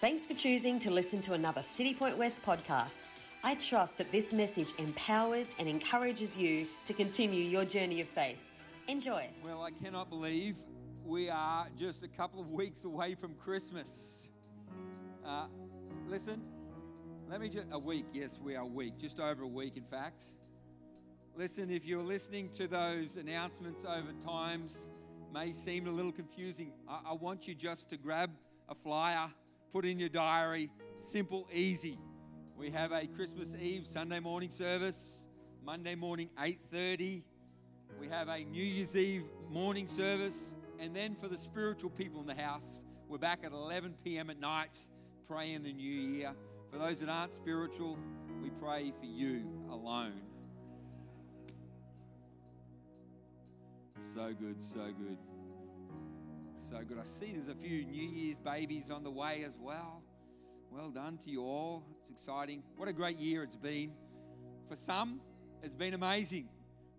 Thanks for choosing to listen to another Citipointe West podcast. I trust that this message empowers and encourages you to continue your journey of faith. Enjoy. Well, I cannot believe we are just a couple of weeks away from Christmas. Uh, listen, let me just, a week, yes, we are a week, just over a week, in fact. Listen, if you're listening to those announcements over times, may seem a little confusing. I, I want you just to grab a flyer, put in your diary, simple, easy. We have a Christmas Eve Sunday morning service, Monday morning 8:30. We have a New Year's Eve morning service, and then for the spiritual people in the house, we're back at 11 p.m. at night praying the new year. For those that aren't spiritual, we pray for you alone. So good, so good. So good. I see there's a few New Year's babies on the way as well. Well done to you all. It's exciting. What a great year it's been. For some, it's been amazing.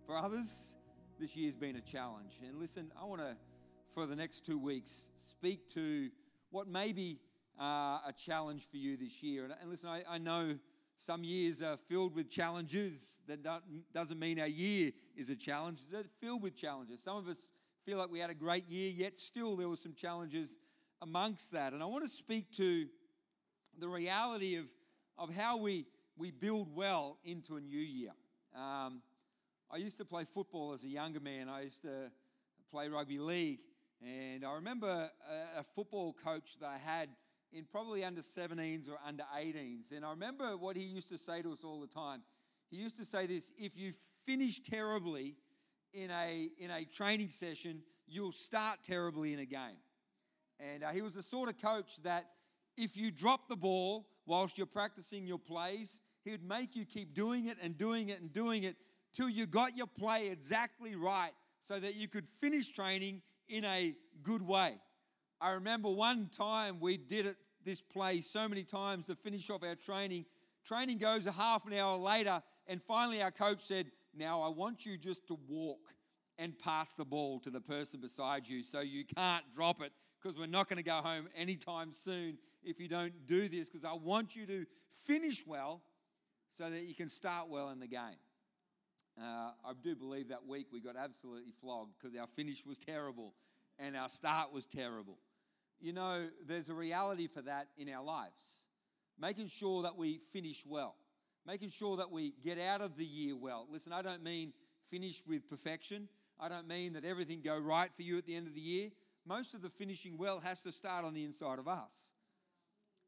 For others, this year's been a challenge. And listen, I want to, for the next two weeks, speak to what may be uh, a challenge for you this year. And, and listen, I, I know some years are filled with challenges. That doesn't mean our year is a challenge. They're filled with challenges. Some of us feel like we had a great year, yet still there were some challenges amongst that. And I want to speak to the reality of, of how we, we build well into a new year. Um, I used to play football as a younger man. I used to play rugby league. And I remember a, a football coach that I had in probably under 17s or under 18s. And I remember what he used to say to us all the time. He used to say this if you finish terribly in a, in a training session, you'll start terribly in a game. And uh, he was the sort of coach that if you drop the ball whilst you're practicing your plays, he would make you keep doing it and doing it and doing it till you got your play exactly right so that you could finish training in a good way. I remember one time we did it, this play so many times to finish off our training. Training goes a half an hour later, and finally our coach said, Now I want you just to walk and pass the ball to the person beside you so you can't drop it because we're not going to go home anytime soon if you don't do this because I want you to finish well so that you can start well in the game. Uh, I do believe that week we got absolutely flogged because our finish was terrible and our start was terrible you know, there's a reality for that in our lives. Making sure that we finish well, making sure that we get out of the year well. Listen, I don't mean finish with perfection. I don't mean that everything go right for you at the end of the year. Most of the finishing well has to start on the inside of us.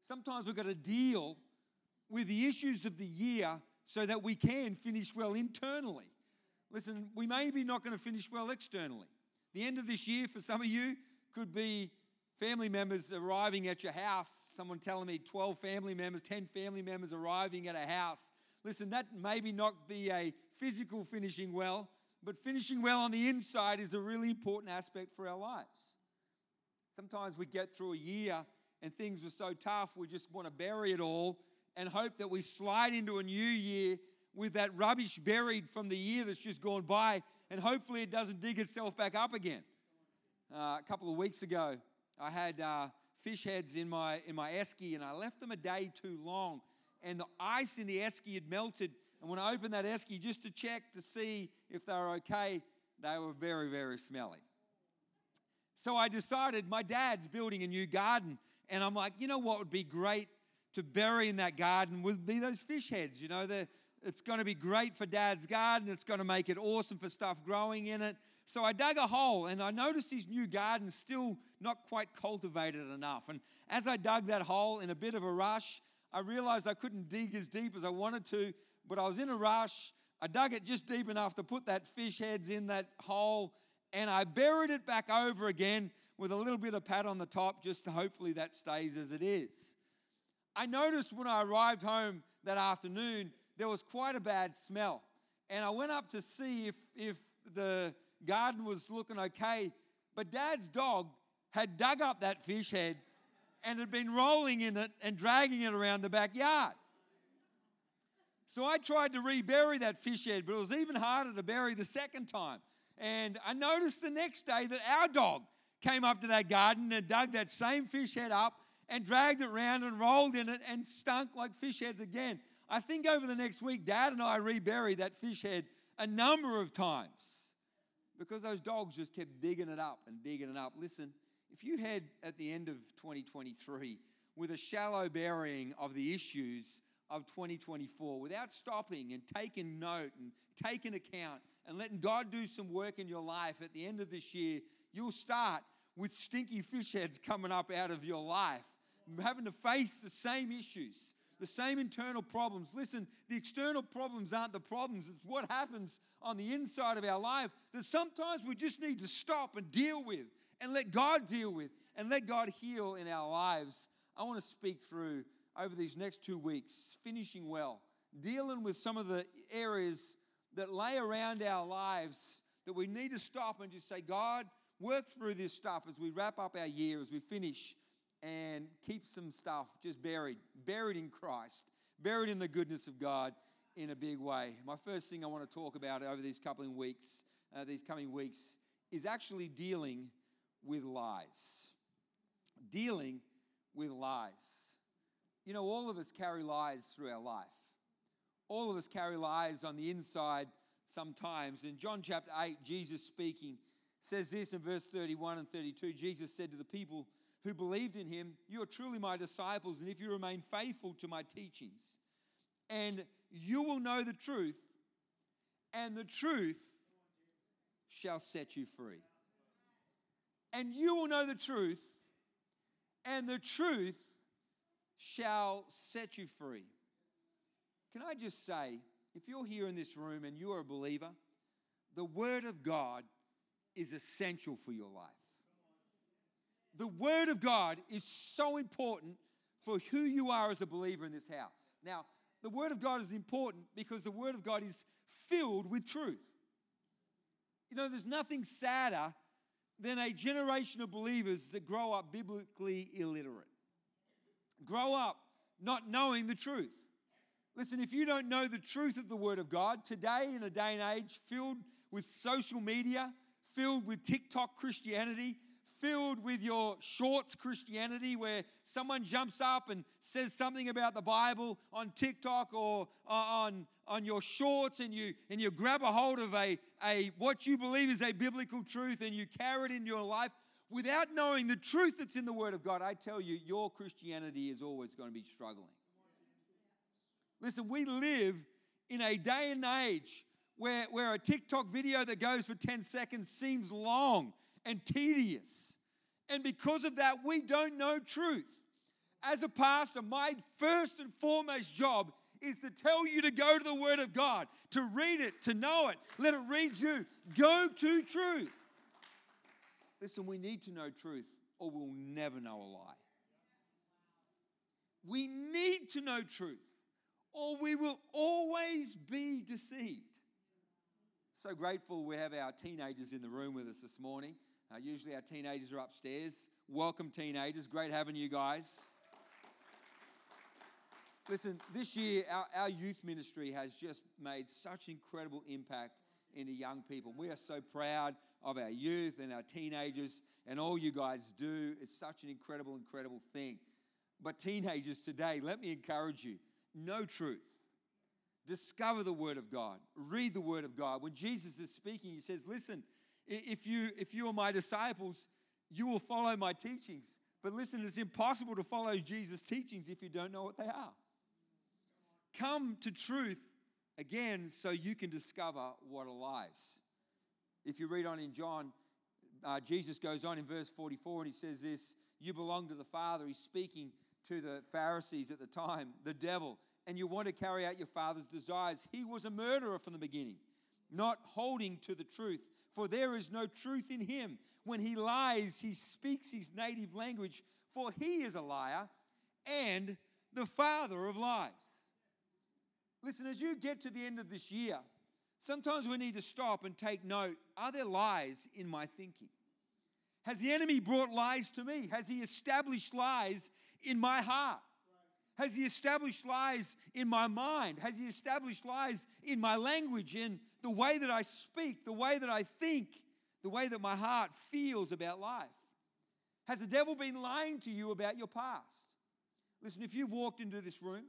Sometimes we've got to deal with the issues of the year so that we can finish well internally. Listen, we may be not going to finish well externally. The end of this year for some of you could be family members arriving at your house, someone telling me 12 family members, 10 family members arriving at a house. Listen, that maybe not be a physical finishing well, but finishing well on the inside is a really important aspect for our lives. Sometimes we get through a year and things were so tough, we just want to bury it all and hope that we slide into a new year with that rubbish buried from the year that's just gone by, and hopefully it doesn't dig itself back up again. Uh, a couple of weeks ago, I had uh, fish heads in my, in my esky and I left them a day too long. And the ice in the esky had melted. And when I opened that esky just to check to see if they were okay, they were very, very smelly. So I decided my dad's building a new garden. And I'm like, you know what would be great to bury in that garden would be those fish heads. You know, it's going to be great for dad's garden. It's going to make it awesome for stuff growing in it. So I dug a hole and I noticed his new garden still not quite cultivated enough. And as I dug that hole in a bit of a rush, I realized I couldn't dig as deep as I wanted to, but I was in a rush. I dug it just deep enough to put that fish heads in that hole and I buried it back over again with a little bit of pat on the top just to hopefully that stays as it is. I noticed when I arrived home that afternoon there was quite a bad smell. And I went up to see if, if the garden was looking okay. But dad's dog had dug up that fish head and had been rolling in it and dragging it around the backyard. So I tried to rebury that fish head, but it was even harder to bury the second time. And I noticed the next day that our dog came up to that garden and dug that same fish head up and dragged it around and rolled in it and stunk like fish heads again. I think over the next week, Dad and I rebury that fish head a number of times because those dogs just kept digging it up and digging it up. Listen, if you head at the end of 2023 with a shallow burying of the issues of 2024 without stopping and taking note and taking account and letting God do some work in your life at the end of this year, you'll start with stinky fish heads coming up out of your life, having to face the same issues, the same internal problems. Listen, the external problems aren't the problems, it's what happens on the inside of our life that sometimes we just need to stop and deal with and let God deal with and let God heal in our lives. I want to speak through over these next two weeks, finishing well, dealing with some of the areas that lay around our lives that we need to stop and just say, God, work through this stuff as we wrap up our year, as we finish, and keep some stuff just buried, buried in Christ, buried in the goodness of God in a big way. My first thing I want to talk about over these couple of weeks, uh, these coming weeks, is actually dealing with lies. Dealing with lies. You know, all of us carry lies through our life. All of us carry lies on the inside sometimes. In John chapter 8, Jesus speaking says this in verse 31 and 32 Jesus said to the people who believed in him, You are truly my disciples, and if you remain faithful to my teachings, and you will know the truth, and the truth shall set you free. And you will know the truth, and the truth shall set you free. Can I just say, if you're here in this room and you're a believer, the Word of God is essential for your life. The Word of God is so important for who you are as a believer in this house. Now, the Word of God is important because the Word of God is filled with truth. You know, there's nothing sadder than a generation of believers that grow up biblically illiterate, grow up not knowing the truth. Listen, if you don't know the truth of the Word of God, today, in a day and age filled with social media, filled with TikTok Christianity, filled with your shorts Christianity, where someone jumps up and says something about the Bible on TikTok or uh, on, on your shorts, and you, and you grab a hold of a, a what you believe is a biblical truth and you carry it in your life without knowing the truth that's in the Word of God, I tell you, your Christianity is always going to be struggling. Listen, we live in a day and age where, where a TikTok video that goes for 10 seconds seems long and tedious. And because of that, we don't know truth. As a pastor, my first and foremost job is to tell you to go to the Word of God, to read it, to know it, let it read you. Go to truth. Listen, we need to know truth or we'll never know a lie. We need to know truth or we will always be deceived. So grateful we have our teenagers in the room with us this morning. Uh, usually our teenagers are upstairs. Welcome, teenagers. Great having you guys. Listen, this year our, our youth ministry has just made such incredible impact into young people. We are so proud of our youth and our teenagers and all you guys do. It's such an incredible, incredible thing. But, teenagers today, let me encourage you know truth. Discover the Word of God. Read the Word of God. When Jesus is speaking, he says, Listen, if you, if you are my disciples, you will follow my teachings. But listen, it's impossible to follow Jesus' teachings if you don't know what they are. Come to truth again so you can discover what lies. If you read on in John, uh, Jesus goes on in verse 44 and he says this You belong to the Father. He's speaking to the Pharisees at the time, the devil, and you want to carry out your father's desires. He was a murderer from the beginning, not holding to the truth, for there is no truth in him. When he lies, he speaks his native language, for he is a liar and the father of lies. Listen, as you get to the end of this year, sometimes we need to stop and take note are there lies in my thinking? Has the enemy brought lies to me? Has he established lies in my heart? Has he established lies in my mind? Has he established lies in my language, in the way that I speak, the way that I think, the way that my heart feels about life? Has the devil been lying to you about your past? Listen, if you've walked into this room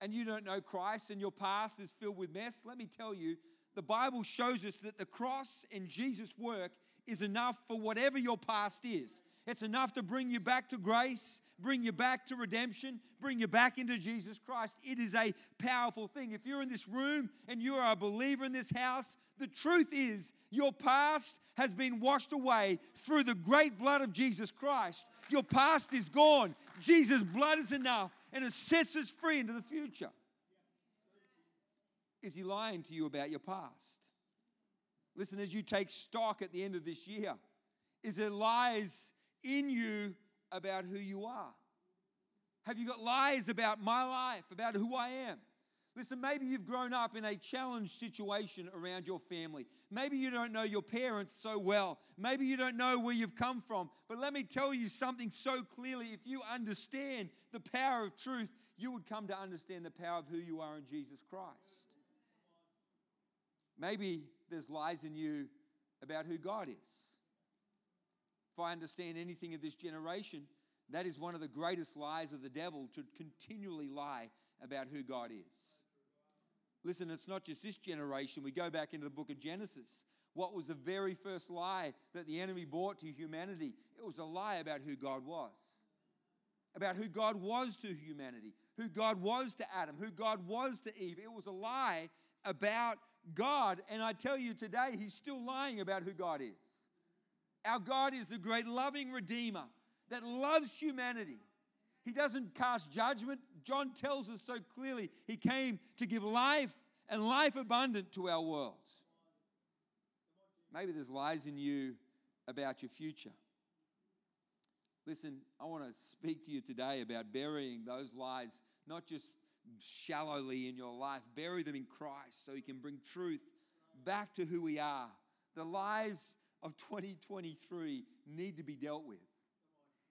and you don't know Christ and your past is filled with mess, let me tell you, the Bible shows us that the cross and Jesus' work is enough for whatever your past is. It's enough to bring you back to grace, bring you back to redemption, bring you back into Jesus Christ. It is a powerful thing. If you're in this room and you are a believer in this house, the truth is your past has been washed away through the great blood of Jesus Christ. Your past is gone. Jesus' blood is enough and it sets us free into the future. Is he lying to you about your past? Listen, as you take stock at the end of this year, is there lies in you about who you are? Have you got lies about my life, about who I am? Listen, maybe you've grown up in a challenged situation around your family. Maybe you don't know your parents so well. Maybe you don't know where you've come from. But let me tell you something so clearly. If you understand the power of truth, you would come to understand the power of who you are in Jesus Christ. Maybe there's lies in you about who God is. If I understand anything of this generation, that is one of the greatest lies of the devil to continually lie about who God is. Listen, it's not just this generation. We go back into the book of Genesis. What was the very first lie that the enemy brought to humanity? It was a lie about who God was, about who God was to humanity, who God was to Adam, who God was to Eve. It was a lie about God. And I tell you today, he's still lying about who God is. Our God is a great loving Redeemer that loves humanity. He doesn't cast judgment. John tells us so clearly he came to give life and life abundant to our world. Maybe there's lies in you about your future. Listen, I want to speak to you today about burying those lies, not just shallowly in your life. Bury them in Christ so He can bring truth back to who we are. The lies of 2023 need to be dealt with.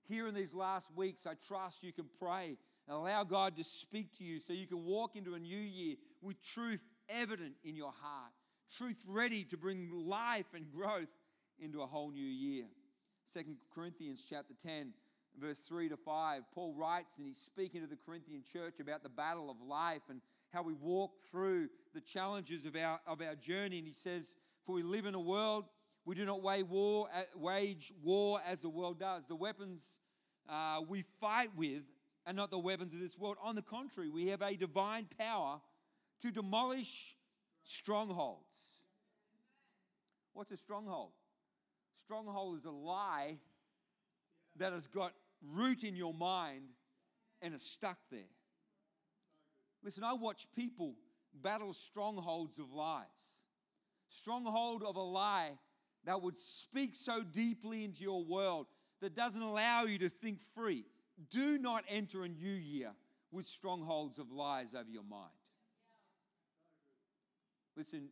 Here in these last weeks, I trust you can pray and allow God to speak to you so you can walk into a new year with truth evident in your heart, truth ready to bring life and growth into a whole new year. Second Corinthians chapter 10 verse 3 to 5, Paul writes and he's speaking to the Corinthian church about the battle of life and how we walk through the challenges of our, of our journey. And he says, For we live in a world, we do not wage war, wage war as the world does. The weapons uh, we fight with are not the weapons of this world. On the contrary, we have a divine power to demolish strongholds. What's a stronghold? Stronghold is a lie that has got root in your mind and is stuck there. Listen, I watch people battle strongholds of lies. Stronghold of a lie that would speak so deeply into your world that doesn't allow you to think free. Do not enter a new year with strongholds of lies over your mind. Listen,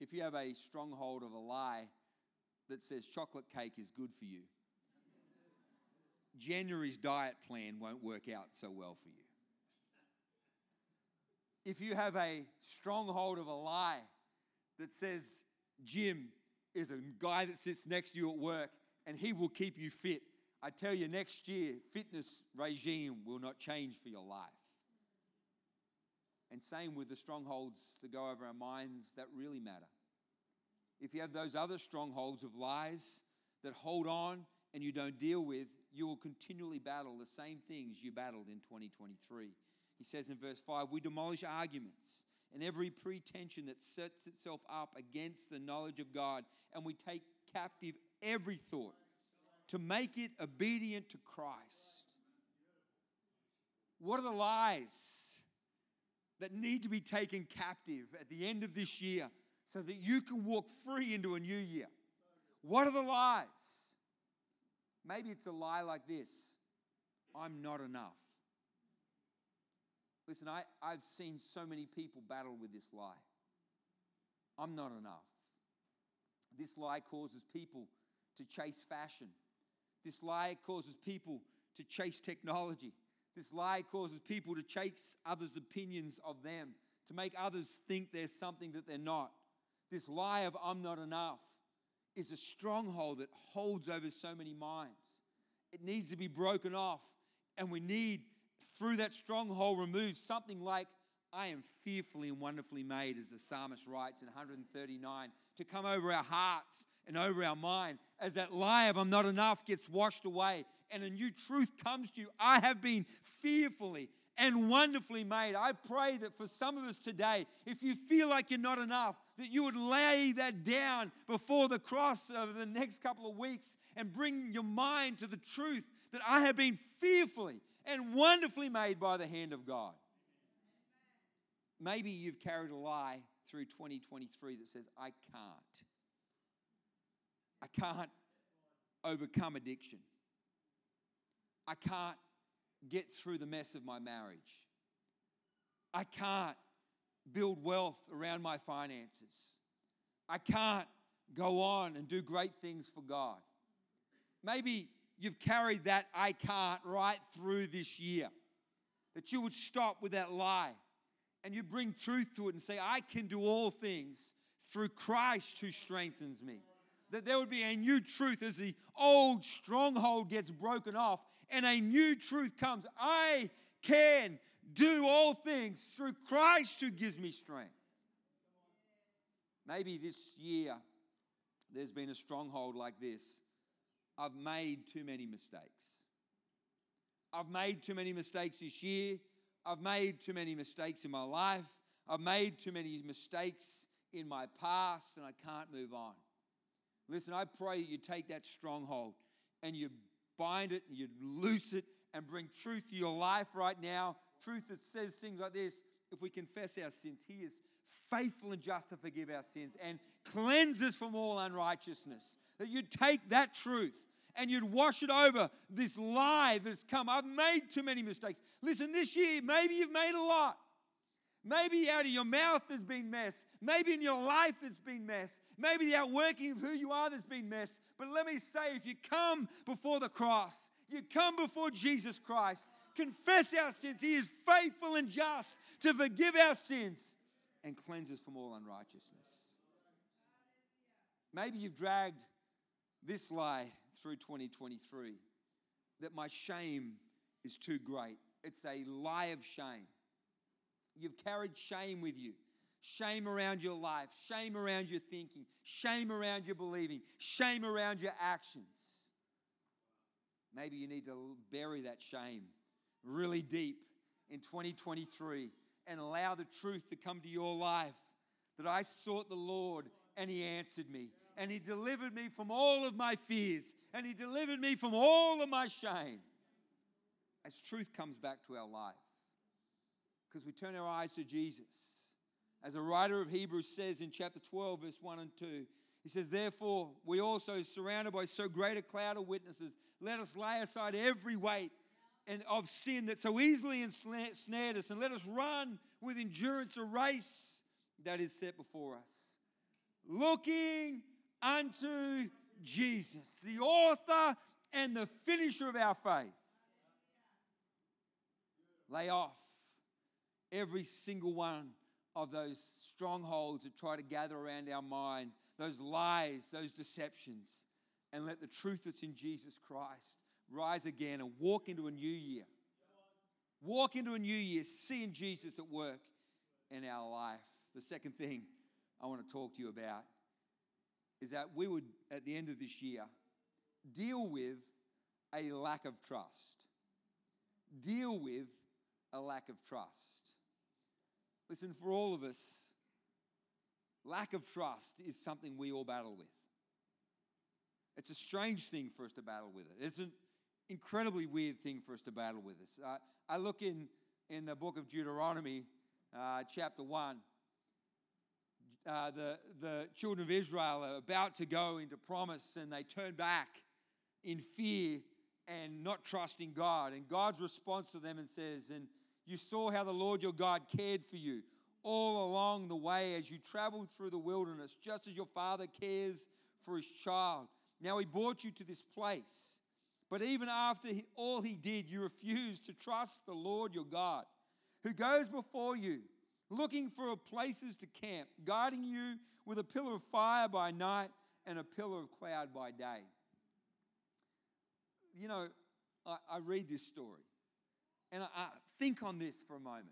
if you have a stronghold of a lie that says chocolate cake is good for you, January's diet plan won't work out so well for you. If you have a stronghold of a lie that says Jim is a guy that sits next to you at work and he will keep you fit, I tell you, next year, fitness regime will not change for your life. And same with the strongholds that go over our minds that really matter. If you have those other strongholds of lies that hold on and you don't deal with, you will continually battle the same things you battled in 2023. He says in verse 5 We demolish arguments and every pretension that sets itself up against the knowledge of God, and we take captive every thought to make it obedient to Christ. What are the lies that need to be taken captive at the end of this year so that you can walk free into a new year? What are the lies? Maybe it's a lie like this I'm not enough. Listen, I, I've seen so many people battle with this lie. I'm not enough. This lie causes people to chase fashion. This lie causes people to chase technology. This lie causes people to chase others' opinions of them, to make others think they're something that they're not. This lie of I'm not enough is a stronghold that holds over so many minds. it needs to be broken off. And we need, through that stronghold, remove something like, I am fearfully and wonderfully made, as the psalmist writes in 139, to come over our hearts and over our mind as that lie of I'm not enough gets washed away and a new truth comes to you. I have been fearfully and wonderfully made. I pray that for some of us today, if you feel like you're not enough, that you would lay that down before the cross over the next couple of weeks and bring your mind to the truth that I have been fearfully and wonderfully made by the hand of God. Maybe you've carried a lie through 2023 that says, I can't. I can't overcome addiction. I can't get through the mess of my marriage. I can't build wealth around my finances. I can't go on and do great things for God. Maybe you've carried that I can't right through this year. That you would stop with that lie and you bring truth to it and say, I can do all things through Christ who strengthens me. That there would be a new truth as the old stronghold gets broken off and a new truth comes. I can do all things through Christ who gives me strength. Maybe this year there's been a stronghold like this. I've made too many mistakes. I've made too many mistakes this year. I've made too many mistakes in my life. I've made too many mistakes in my past and I can't move on. Listen, I pray you take that stronghold and you bind it and you loose it and bring truth to your life right now. Truth that says things like this if we confess our sins, He is faithful and just to forgive our sins and cleanse us from all unrighteousness. That you'd take that truth and you'd wash it over this lie that's come. I've made too many mistakes. Listen, this year, maybe you've made a lot. Maybe out of your mouth there's been mess. Maybe in your life there's been mess. Maybe the outworking of who you are there's been mess. But let me say, if you come before the cross, you come before Jesus Christ, confess our sins. He is faithful and just to forgive our sins and cleanse us from all unrighteousness. Maybe you've dragged this lie through 2023 that my shame is too great. It's a lie of shame. You've carried shame with you shame around your life, shame around your thinking, shame around your believing, shame around your actions. Maybe you need to bury that shame really deep in 2023 and allow the truth to come to your life that I sought the Lord and He answered me and He delivered me from all of my fears and He delivered me from all of my shame. As truth comes back to our life, because we turn our eyes to Jesus. As a writer of Hebrews says in chapter 12, verse 1 and 2, he says, Therefore, we also, surrounded by so great a cloud of witnesses, let us lay aside every weight and of sin that so easily ensnared us, and let us run with endurance a race that is set before us. Looking unto Jesus, the author and the finisher of our faith. Lay off every single one of those strongholds that try to gather around our mind, those lies, those deceptions, and let the truth that's in Jesus Christ rise again and walk into a new year. Walk into a new year, seeing Jesus at work in our life. The second thing I want to talk to you about is that we would, at the end of this year, deal with a lack of trust. Deal with a lack of trust. Listen, for all of us, lack of trust is something we all battle with. It's a strange thing for us to battle with it. It's an incredibly weird thing for us to battle with this. Uh, I look in, in the book of Deuteronomy, uh, chapter 1. Uh, the, the children of Israel are about to go into promise and they turn back in fear and not trusting God. And God's response to them and says, and you saw how the Lord your God cared for you all along the way as you traveled through the wilderness, just as your father cares for his child. Now he brought you to this place. But even after all he did, you refused to trust the Lord your God, who goes before you, looking for places to camp, guiding you with a pillar of fire by night and a pillar of cloud by day. You know, I, I read this story and I, I think on this for a moment.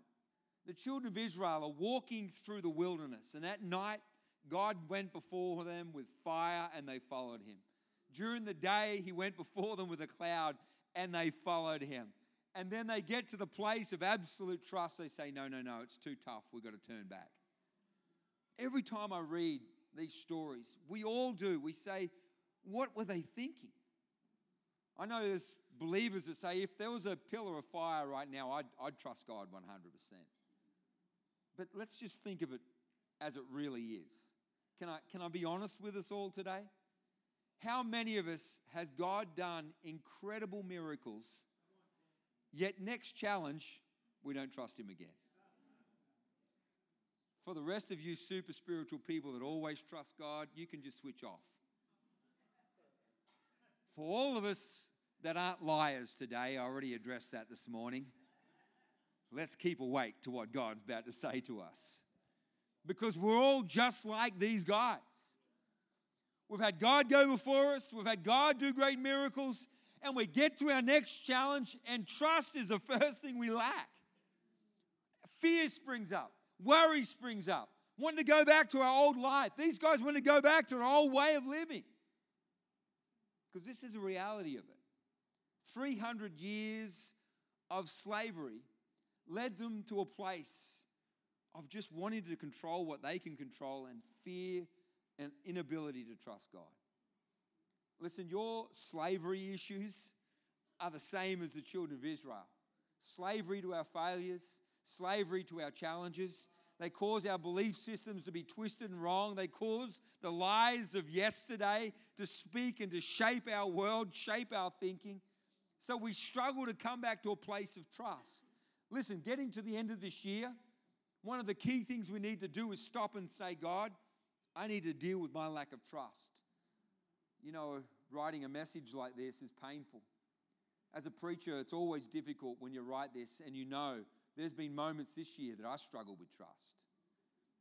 The children of Israel are walking through the wilderness, and at night, God went before them with fire and they followed him. During the day, he went before them with a cloud and they followed him. And then they get to the place of absolute trust. They say, No, no, no, it's too tough. We've got to turn back. Every time I read these stories, we all do. We say, What were they thinking? I know there's believers that say, If there was a pillar of fire right now, I'd, I'd trust God 100%. But let's just think of it as it really is. Can I, can I be honest with us all today? How many of us has God done incredible miracles, yet next challenge, we don't trust Him again? For the rest of you super spiritual people that always trust God, you can just switch off. For all of us that aren't liars today, I already addressed that this morning. Let's keep awake to what God's about to say to us. Because we're all just like these guys. We've had God go before us, we've had God do great miracles, and we get to our next challenge, and trust is the first thing we lack. Fear springs up, worry springs up, wanting to go back to our old life. These guys want to go back to their old way of living. Because this is the reality of it. 300 years of slavery led them to a place of just wanting to control what they can control and fear and inability to trust God. Listen, your slavery issues are the same as the children of Israel slavery to our failures, slavery to our challenges. They cause our belief systems to be twisted and wrong. They cause the lies of yesterday to speak and to shape our world, shape our thinking. So we struggle to come back to a place of trust. Listen, getting to the end of this year, one of the key things we need to do is stop and say, God, I need to deal with my lack of trust. You know, writing a message like this is painful. As a preacher, it's always difficult when you write this and you know there's been moments this year that I struggle with trust.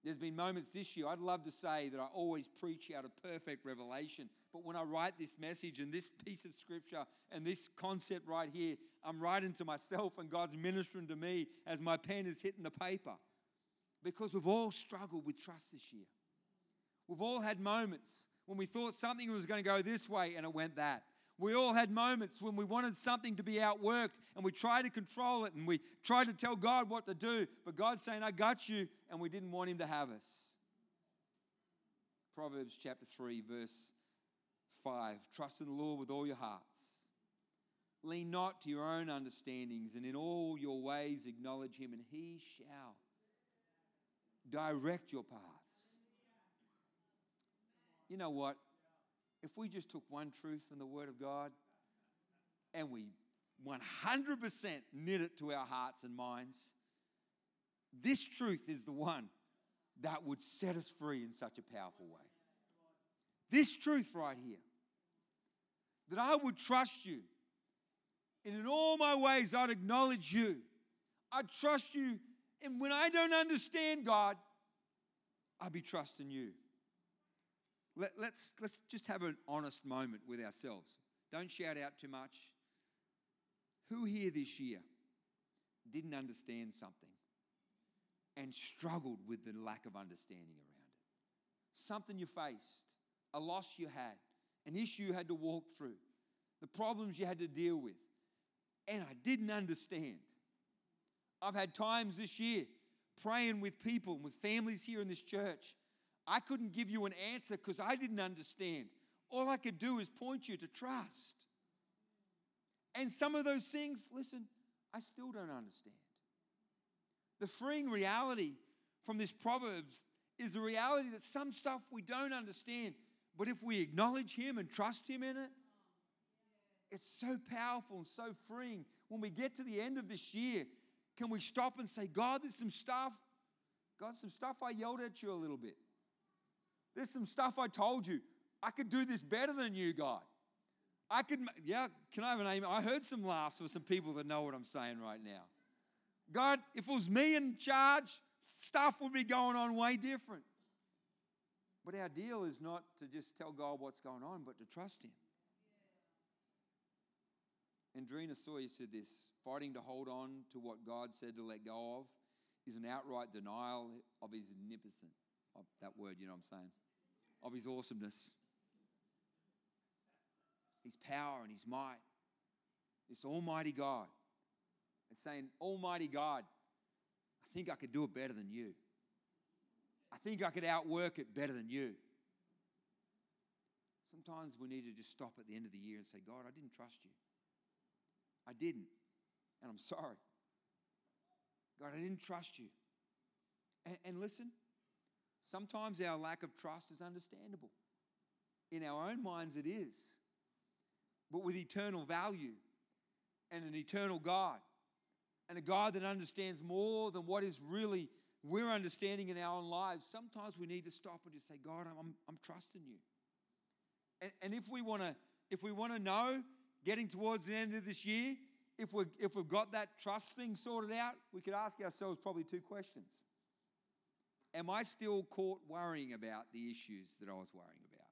There's been moments this year, I'd love to say that I always preach out of perfect revelation. But when I write this message and this piece of scripture and this concept right here, I'm writing to myself and God's ministering to me as my pen is hitting the paper. Because we've all struggled with trust this year. We've all had moments when we thought something was going to go this way and it went that. We all had moments when we wanted something to be outworked and we tried to control it and we tried to tell God what to do, but God's saying, I got you, and we didn't want Him to have us. Proverbs chapter 3, verse 5 Trust in the Lord with all your hearts. Lean not to your own understandings, and in all your ways acknowledge Him, and He shall direct your paths. You know what? if we just took one truth from the Word of God and we 100% knit it to our hearts and minds, this truth is the one that would set us free in such a powerful way. This truth right here that I would trust you, and in all my ways, I'd acknowledge you. I'd trust you, and when I don't understand God, I'd be trusting you. Let, let's, let's just have an honest moment with ourselves. Don't shout out too much. Who here this year didn't understand something and struggled with the lack of understanding around it? Something you faced, a loss you had, an issue you had to walk through, the problems you had to deal with, and I didn't understand. I've had times this year praying with people, with families here in this church, I couldn't give you an answer because I didn't understand. All I could do is point you to trust. And some of those things, listen, I still don't understand. The freeing reality from this Proverbs is the reality that some stuff we don't understand, but if we acknowledge Him and trust Him in it, it's so powerful and so freeing. When we get to the end of this year, can we stop and say, God, there's some stuff, God, some stuff I yelled at you a little bit. There's some stuff I told you. I could do this better than you, God. I could, yeah, can I have an amen? I heard some laughs for some people that know what I'm saying right now. God, if it was me in charge, stuff would be going on way different. But our deal is not to just tell God what's going on, but to trust Him. Andrina Sawyer said this fighting to hold on to what God said to let go of is an outright denial of his omnipotence. Of that word, you know what I'm saying? Of his awesomeness, his power and his might. This Almighty God. And saying, Almighty God, I think I could do it better than you. I think I could outwork it better than you. Sometimes we need to just stop at the end of the year and say, God, I didn't trust you. I didn't. And I'm sorry. God, I didn't trust you. And, and listen, sometimes our lack of trust is understandable. In our own minds, it is. But with eternal value and an eternal God, and a God that understands more than what is really we're understanding in our own lives, sometimes we need to stop and just say, God, I'm, I'm trusting you. And, and if we want to, if we want to know, getting towards the end of this year, if, we're if we've got that trust thing sorted out, we could ask ourselves probably two questions. Am I still caught worrying about the issues that I was worrying about?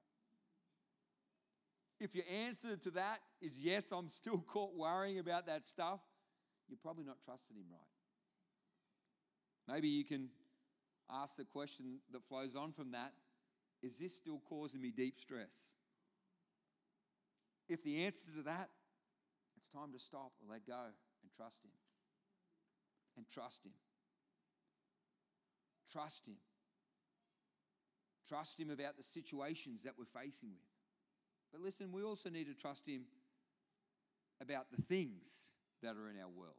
If your answer to that is yes, I'm still caught worrying about that stuff, you're probably not trusting Him right. Maybe you can ask the question that flows on from that is this still causing me deep stress? If the answer to that, it's time to stop or let go and trust Him. And trust Him. Trust Him. Trust Him about the situations that we're facing with. But listen, we also need to trust Him about the things that are in our world.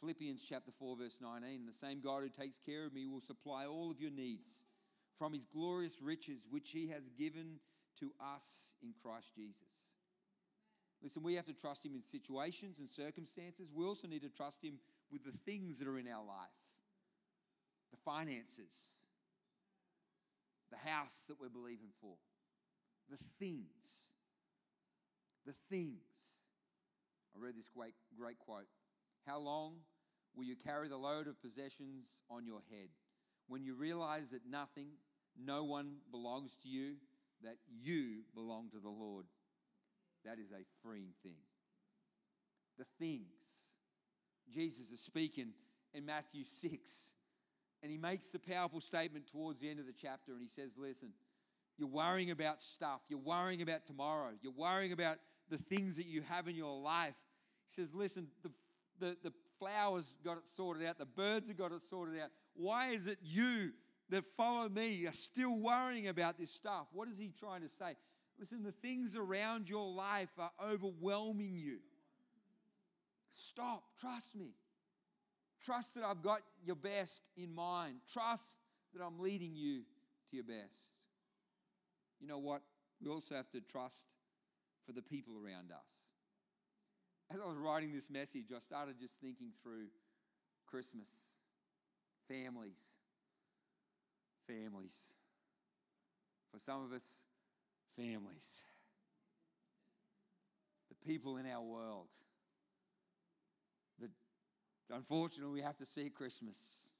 Philippians chapter 4, verse 19 The same God who takes care of me will supply all of your needs from his glorious riches, which he has given to us in Christ Jesus. Listen, we have to trust him in situations and circumstances. We also need to trust him with the things that are in our life the finances, the house that we're believing for, the things. The things. I read this great, great quote. How long will you carry the load of possessions on your head when you realize that nothing, no one belongs to you, that you belong to the Lord? That is a freeing thing. The things. Jesus is speaking in Matthew 6, and he makes the powerful statement towards the end of the chapter, and he says, Listen, you're worrying about stuff, you're worrying about tomorrow, you're worrying about the things that you have in your life. He says, Listen, the, the, the flowers got it sorted out, the birds have got it sorted out. Why is it you that follow me are still worrying about this stuff? What is he trying to say? Listen, the things around your life are overwhelming you. Stop, trust me. Trust that I've got your best in mind. Trust that I'm leading you to your best. You know what? We also have to trust for the people around us. As I was writing this message, I started just thinking through Christmas, families, families. For some of us, families. The people in our world unfortunately we have to see Christmas.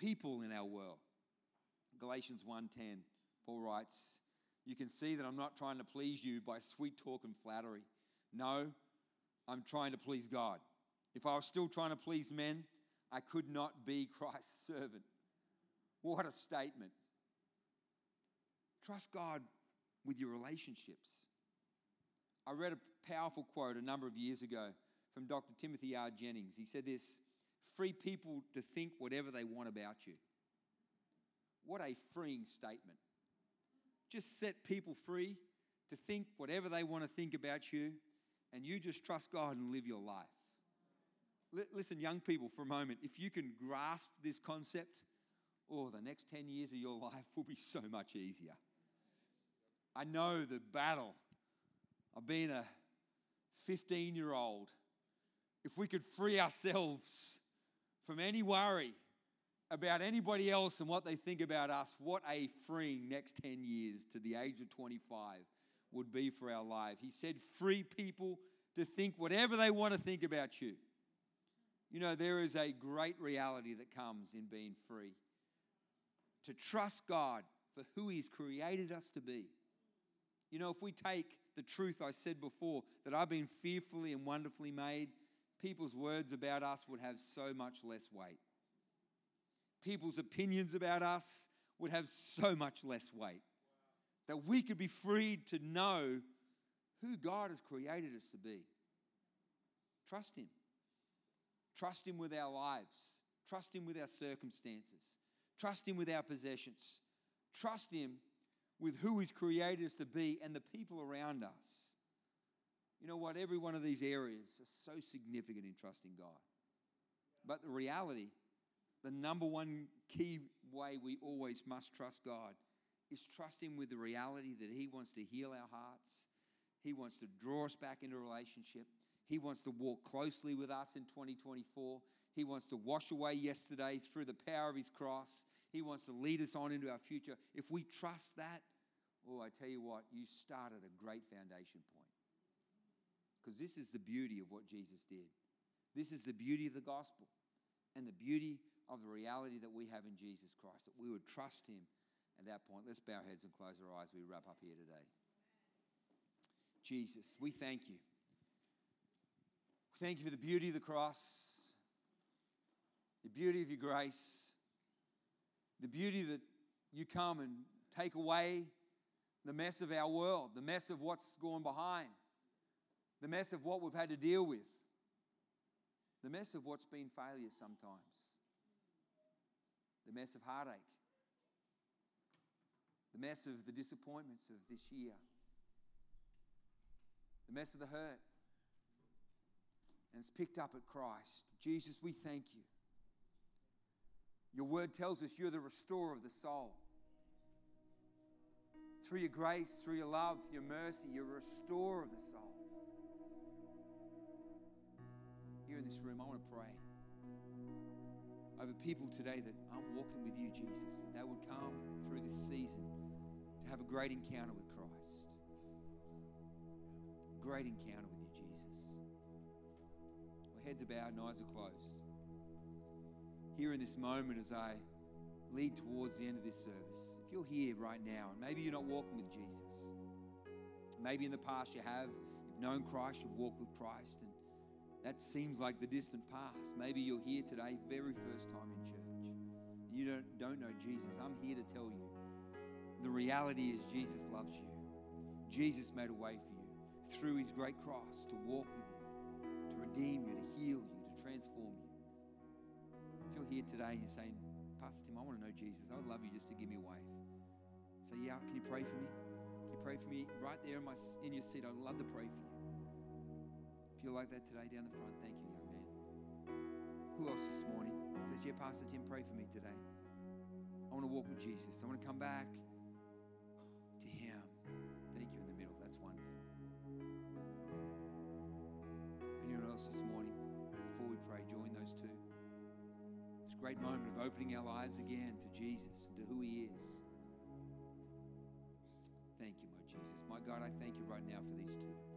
People in our world. Galatians 1:10, Paul writes, you can see that I'm not trying to please you by sweet talk and flattery. No, I'm trying to please God. If I was still trying to please men, I could not be Christ's servant. What a statement. Trust God with your relationships. I read a powerful quote a number of years ago from Dr. Timothy R. Jennings. He said this free people to think whatever they want about you. What a freeing statement. Just set people free to think whatever they want to think about you, and you just trust God and live your life. L- listen, young people, for a moment, if you can grasp this concept, oh, the next 10 years of your life will be so much easier. I know the battle of being a 15 year old. If we could free ourselves from any worry about anybody else and what they think about us, what a freeing next 10 years to the age of 25 would be for our life. He said, free people to think whatever they want to think about you. You know, there is a great reality that comes in being free. To trust God for who He's created us to be. You know, if we take the truth I said before that I've been fearfully and wonderfully made, people's words about us would have so much less weight. People's opinions about us would have so much less weight. That we could be freed to know who God has created us to be. Trust Him. Trust Him with our lives. Trust Him with our circumstances. Trust Him with our possessions. Trust Him with who He's created us to be and the people around us. You know what? Every one of these areas is so significant in trusting God. But the reality, the number one key way we always must trust God is trust Him with the reality that He wants to heal our hearts. He wants to draw us back into relationship. He wants to walk closely with us in 2024. He wants to wash away yesterday through the power of His cross. He wants to lead us on into our future. If we trust that, oh, I tell you what, you start at a great foundation point. Because this is the beauty of what Jesus did. This is the beauty of the gospel and the beauty of the reality that we have in Jesus Christ, that we would trust Him at that point. Let's bow our heads and close our eyes. We wrap up here today. Jesus, we thank you. Thank you for the beauty of the cross, the beauty of your grace, the beauty that you come and take away the mess of our world, the mess of what's gone behind, the mess of what we've had to deal with, the mess of what's been failure sometimes, the mess of heartache, the mess of the disappointments of this year, the mess of the hurt. And it's picked up at Christ. Jesus, we thank you. Your word tells us you're the restorer of the soul. Through your grace, through your love, your mercy, you're a restorer of the soul. This room, I want to pray over people today that aren't walking with you, Jesus, that they would come through this season to have a great encounter with Christ. Great encounter with you, Jesus. Well, heads are bowed and eyes are closed. Here in this moment, as I lead towards the end of this service, if you're here right now and maybe you're not walking with Jesus, maybe in the past you have, you've known Christ, you've walked with Christ, and that seems like the distant past. Maybe you're here today, very first time in church, you don't, don't know Jesus. I'm here to tell you the reality is Jesus loves you. Jesus made a way for you through his great cross to walk with you, to redeem you, to heal you, to transform you. If you're here today and you're saying, Pastor Tim, I want to know Jesus, I would love you just to give me a wave. Say, yeah, can you pray for me? Can you pray for me right there in, my, in your seat? I'd love to pray for you. You're like that today down the front, thank you, young man. Who else this morning says, yeah, Pastor Tim, pray for me today. I want to walk with Jesus. I want to come back to Him. Thank you in the middle. That's wonderful. Anyone else this morning, before we pray, join those two. This great moment of opening our lives again to Jesus, to who He is. Thank you, my Jesus. My God, I thank you right now for these two.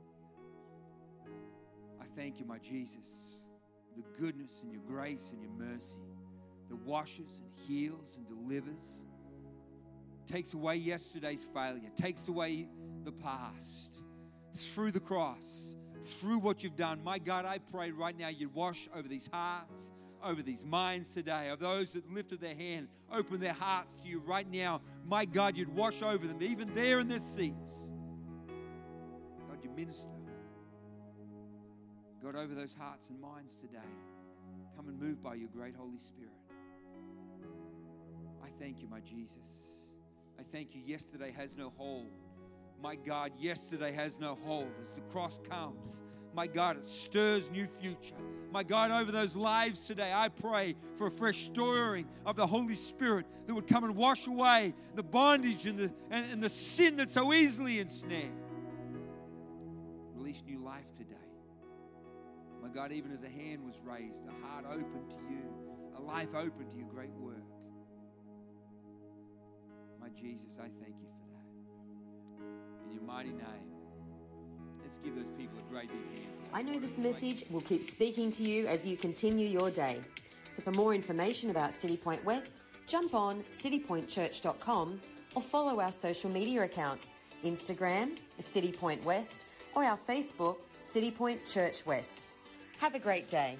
I thank you, my Jesus, the goodness and your grace and your mercy that washes and heals and delivers takes away yesterday's failure, takes away the past through the cross, through what you've done. My God, I pray right now you'd wash over these hearts, over these minds today, of those that lifted their hand, open their hearts to you right now. My God, you'd wash over them, even there in their seats. God, you minister. God, over those hearts and minds today, come and move by your great Holy Spirit. I thank you, my Jesus. I thank you. Yesterday has no hold. My God, yesterday has no hold. As the cross comes, my God, it stirs new future. My God, over those lives today, I pray for a fresh stirring of the Holy Spirit that would come and wash away the bondage and the, and, and the sin that so easily ensnared. Release new life today. God, even as a hand was raised, a heart open to you, a life open to your great work. My Jesus, I thank you for that. In your mighty name. Let's give those people a great big hand. I know this message will keep speaking to you as you continue your day. So for more information about Citipointe West, jump on citipointechurch.com or follow our social media accounts Instagram, Citipointe West, or our Facebook, Citipointe Church West. Have a great day.